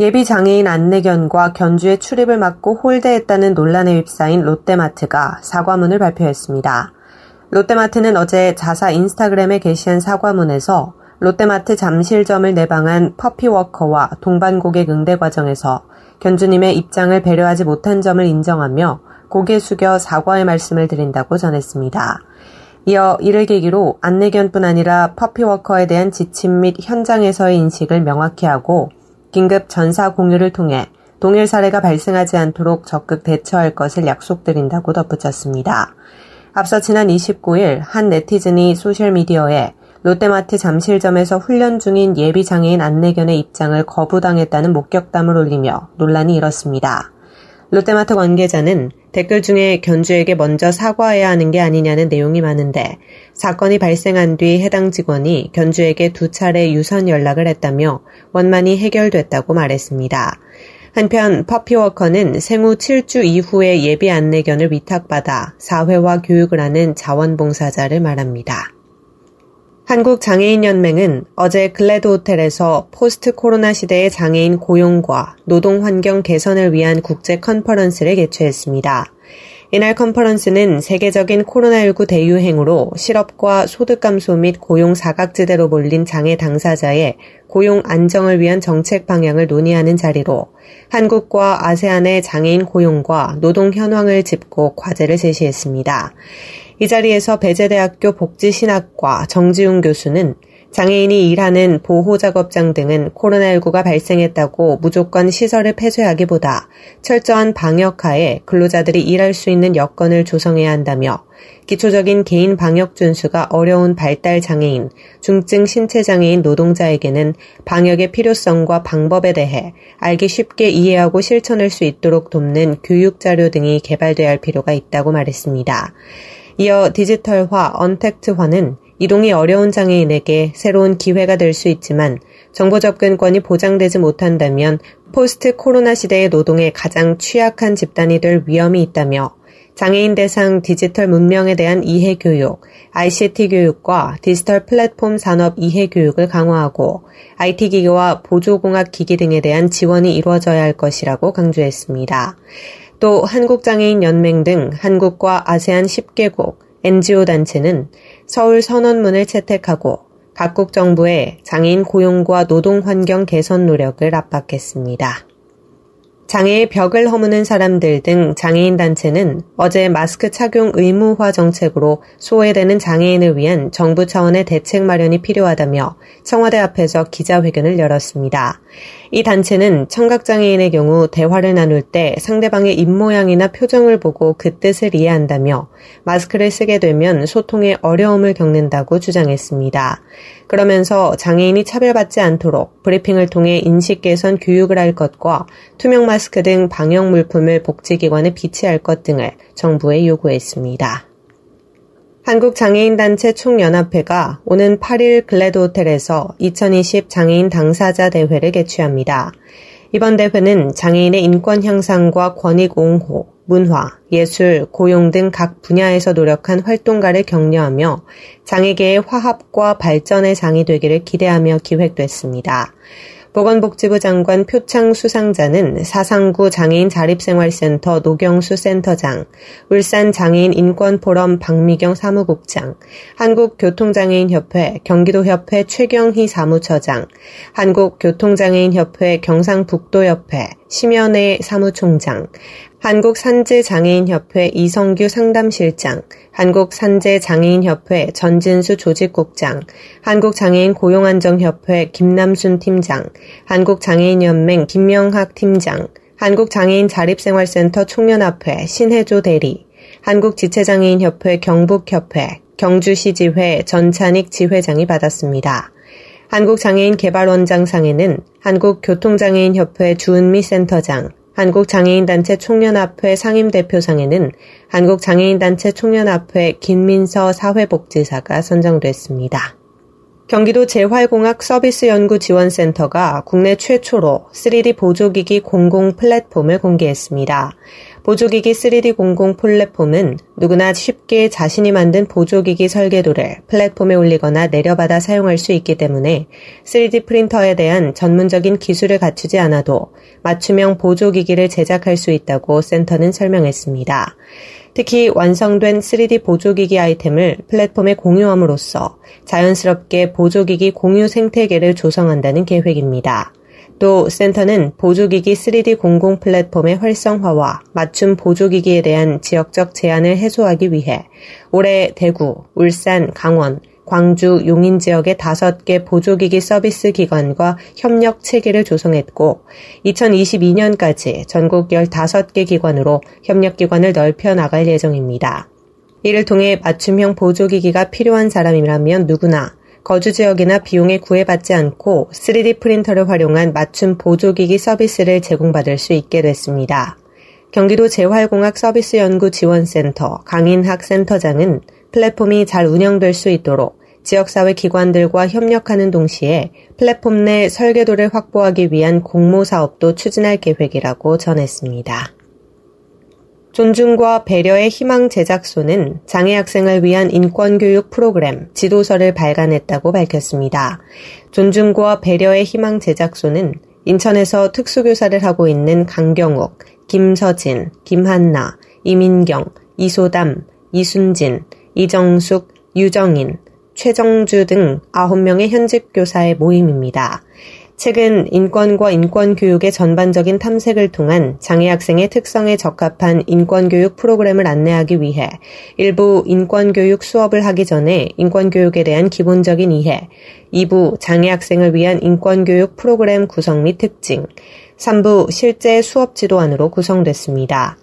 예비 장애인 안내견과 견주의 출입을 막고 홀대했다는 논란에 휩싸인 롯데마트가 사과문을 발표했습니다. 롯데마트는 어제 자사 인스타그램에 게시한 사과문에서 롯데마트 잠실점을 내방한 퍼피워커와 동반 고객 응대 과정에서 견주님의 입장을 배려하지 못한 점을 인정하며 고개 숙여 사과의 말씀을 드린다고 전했습니다. 이어 이를 계기로 안내견뿐 아니라 퍼피워커에 대한 지침 및 현장에서의 인식을 명확히 하고 긴급 전사 공유를 통해 동일 사례가 발생하지 않도록 적극 대처할 것을 약속드린다고 덧붙였습니다. 앞서 지난 29일 한 네티즌이 소셜미디어에 롯데마트 잠실점에서 훈련 중인 예비 장애인 안내견의 입장을 거부당했다는 목격담을 올리며 논란이 일었습니다. 롯데마트 관계자는 댓글 중에 견주에게 먼저 사과해야 하는 게 아니냐는 내용이 많은데 사건이 발생한 뒤 해당 직원이 견주에게 두 차례 유선 연락을 했다며 원만히 해결됐다고 말했습니다. 한편 puppy walker는 생후 7주 이후에 예비 안내견을 위탁받아 사회화 교육을 하는 자원봉사자를 말합니다. 한국장애인연맹은 어제 글래드 호텔에서 post 코로나 시대의 장애인 고용과 노동 환경 개선을 위한 국제 컨퍼런스를 개최했습니다. 이날 컨퍼런스는 세계적인 코로나19 대유행으로 실업과 소득 감소 및 고용 사각지대로 몰린 장애 당사자의 고용 안정을 위한 정책 방향을 논의하는 자리로 한국과 아세안의 장애인 고용과 노동 현황을 짚고 과제를 제시했습니다. 이 자리에서 배재대학교 복지신학과 정지웅 교수는 장애인이 일하는 보호작업장 등은 코로나19가 발생했다고 무조건 시설을 폐쇄하기보다 철저한 방역하에 근로자들이 일할 수 있는 여건을 조성해야 한다며 기초적인 개인 방역 준수가 어려운 발달 장애인, 중증 신체 장애인 노동자에게는 방역의 필요성과 방법에 대해 알기 쉽게 이해하고 실천할 수 있도록 돕는 교육 자료 등이 개발돼야 할 필요가 있다고 말했습니다. 이어 디지털화, untact화는 이동이 어려운 장애인에게 새로운 기회가 될 수 있지만 정보 접근권이 보장되지 못한다면 post 코로나 시대의 노동에 가장 취약한 집단이 될 위험이 있다며 장애인 대상 디지털 문명에 대한 이해 교육, ICT 교육과 디지털 플랫폼 산업 이해 교육을 강화하고 IT 기기와 보조공학 기기 등에 대한 지원이 이루어져야 할 것이라고 강조했습니다. 또 한국장애인연맹 등 한국과 아세안 10개국, NGO 단체는 서울 선언문을 채택하고 각국 정부의 장애인 고용과 노동 환경 개선 노력을 압박했습니다. 장애의 벽을 허무는 사람들 등 장애인 단체는 어제 마스크 착용 의무화 정책으로 소외되는 장애인을 위한 정부 차원의 대책 마련이 필요하다며 청와대 앞에서 기자회견을 열었습니다. 이 단체는 청각장애인의 경우 대화를 나눌 때 상대방의 입모양이나 표정을 보고 그 뜻을 이해한다며 마스크를 쓰게 되면 소통에 어려움을 겪는다고 주장했습니다. 그러면서 장애인이 차별받지 않도록 브리핑을 통해 인식 개선 교육을 할 것과 투명 마스크 등 방역 물품을 복지기관에 비치할 것 등을 정부에 요구했습니다. 한국장애인단체 총연합회가 오는 8일 글래드 호텔에서 2020 장애인 당사자 대회를 개최합니다. 이번 대회는 장애인의 인권 향상과 권익 옹호, 문화, 예술, 고용 등 각 분야에서 노력한 활동가를 격려하며 장애계의 화합과 발전의 장이 되기를 기대하며 기획됐습니다. 보건복지부 장관 표창 수상자는 사상구 장애인 자립생활센터 노경수 센터장, 울산 장애인 인권포럼 박미경 사무국장, 한국교통장애인협회 경기도협회 최경희 사무처장, 한국교통장애인협회 경상북도협회 심연애 사무총장, 한국산재장애인협회 이성규 상담실장, 한국산재장애인협회 전진수 조직국장, 한국장애인 고용안정협회 김남순 팀장, 한국장애인연맹 김명학 팀장, 한국장애인 자립생활센터 총연합회 신혜조 대리, 한국지체장애인협회 경북협회 경주시지회 전찬익 지회장이 받았습니다. 한국장애인 개발원장상에는 한국교통장애인협회 주은미 센터장, 한국장애인단체 총연합회 상임대표상에는 한국장애인단체 총연합회 김민서 사회복지사가 선정됐습니다. 경기도 재활공학 서비스 연구 지원센터가 국내 최초로 3D 보조기기 공공 플랫폼을 공개했습니다. 보조기기 3D 공공 플랫폼은 누구나 쉽게 자신이 만든 보조기기 설계도를 플랫폼에 올리거나 내려받아 사용할 수 있기 때문에 3D 프린터에 대한 전문적인 기술을 갖추지 않아도 맞춤형 보조기기를 제작할 수 있다고 센터는 설명했습니다. 특히 완성된 3D 보조기기 아이템을 플랫폼에 공유함으로써 자연스럽게 보조기기 공유 생태계를 조성한다는 계획입니다. 또 센터는 보조기기 3D 공공 플랫폼의 활성화와 맞춤 보조기기에 대한 지역적 제한을 해소하기 위해 올해 대구, 울산, 강원, 광주, 용인 지역의 다섯 개 보조기기 서비스 기관과 협력 체계를 조성했고 2022년까지 전국 15개 기관으로 협력 기관을 넓혀 나갈 예정입니다. 이를 통해 맞춤형 보조기기가 필요한 사람이라면 누구나 거주 지역이나 비용에 구애받지 않고 3D 프린터를 활용한 맞춤 보조기기 서비스를 제공받을 수 있게 됐습니다. 경기도 재활공학 서비스 연구 지원센터 강인학 센터장은 플랫폼이 잘 운영될 수 있도록 지역사회 기관들과 협력하는 동시에 플랫폼 내 설계도를 확보하기 위한 공모 사업도 추진할 계획이라고 전했습니다. 존중과 배려의 희망 제작소는 장애 학생을 위한 인권교육 프로그램 지도서를 발간했다고 밝혔습니다. 존중과 배려의 희망 제작소는 인천에서 특수교사를 하고 있는 강경욱, 김서진, 김한나, 이민경, 이소담, 이순진, 이정숙, 유정인, 최정주 등 9명의 현직 교사의 모임입니다. 최근 인권과 인권교육의 전반적인 탐색을 통한 장애 학생의 특성에 적합한 인권교육 프로그램을 안내하기 위해 일부 인권교육 수업을 하기 전에 인권교육에 대한 기본적인 이해, 2부 장애 학생을 위한 인권교육 프로그램 구성 및 특징, 3부 실제 수업 지도안으로 구성됐습니다.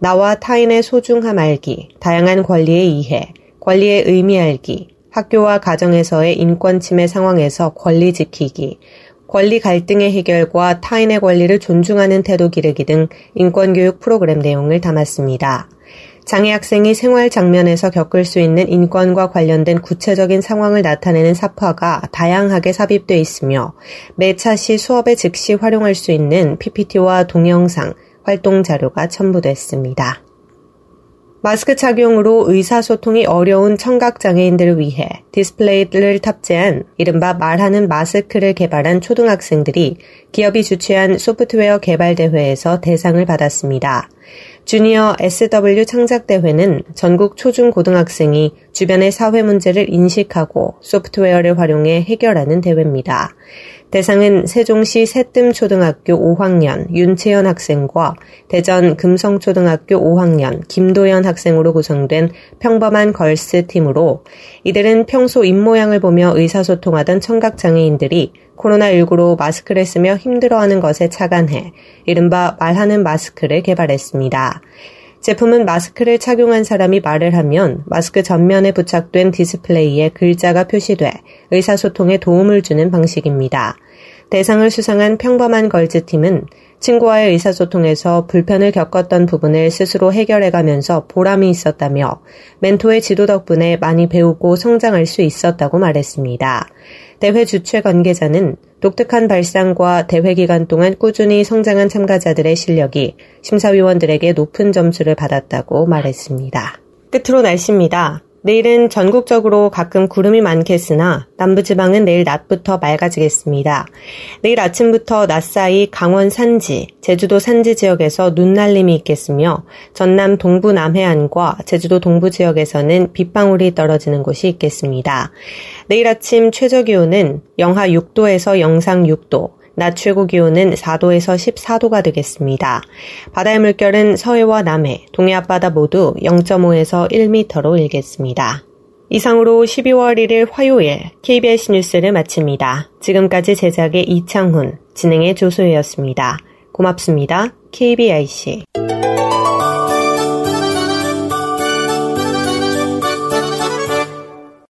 나와 타인의 소중함 알기, 다양한 권리의 이해, 권리의 의미 알기, 학교와 가정에서의 인권 침해 상황에서 권리 지키기, 권리 갈등의 해결과 타인의 권리를 존중하는 태도 기르기 등 인권교육 프로그램 내용을 담았습니다. 장애 학생이 생활 장면에서 겪을 수 있는 인권과 관련된 구체적인 상황을 나타내는 사파가 다양하게 삽입돼 있으며 매차 시 수업에 즉시 활용할 수 있는 PPT와 동영상, 활동 자료가 첨부됐습니다. 마스크 착용으로 의사소통이 어려운 청각장애인들을 위해 디스플레이를 탑재한 이른바 말하는 마스크를 개발한 초등학생들이 기업이 주최한 소프트웨어 개발 대회에서 대상을 받았습니다. 주니어 SW 창작대회는 전국 초중고등학생이 주변의 사회 문제를 인식하고 소프트웨어를 활용해 해결하는 대회입니다. 대상은 세종시 새뜸초등학교 5학년 윤채연 학생과 대전 금성초등학교 5학년 김도연 학생으로 구성된 평범한 걸스 팀으로 이들은 평소 입모양을 보며 의사소통하던 청각장애인들이 코로나19로 마스크를 쓰며 힘들어하는 것에 착안해 이른바 말하는 마스크를 개발했습니다. 제품은 마스크를 착용한 사람이 말을 하면 마스크 전면에 부착된 디스플레이에 글자가 표시돼 의사소통에 도움을 주는 방식입니다. 대상을 수상한 평범한 걸즈팀은 친구와의 의사소통에서 불편을 겪었던 부분을 스스로 해결해가면서 보람이 있었다며 멘토의 지도 덕분에 많이 배우고 성장할 수 있었다고 말했습니다. 대회 주최 관계자는 독특한 발상과 대회 기간 동안 꾸준히 성장한 참가자들의 실력이 심사위원들에게 높은 점수를 받았다고 말했습니다. 끝으로 날씨입니다. 내일은 전국적으로 가끔 구름이 많겠으나 남부지방은 내일 낮부터 맑아지겠습니다. 내일 아침부터 낮 사이 강원 산지, 제주도 산지 지역에서 눈날림이 있겠으며 전남 동부 남해안과 제주도 동부 지역에서는 빗방울이 떨어지는 곳이 있겠습니다. 내일 아침 최저 기온은 영하 6도에서 영상 6도, 낮 최고 기온은 4도에서 14도가 되겠습니다. 바다의 물결은 서해와 남해, 동해 앞바다 모두 0.5에서 1m로 일겠습니다. 이상으로 12월 1일 화요일 KBS 뉴스를 마칩니다. 지금까지 제작의 이창훈, 진행의 조소혜였습니다. 고맙습니다. KBIC.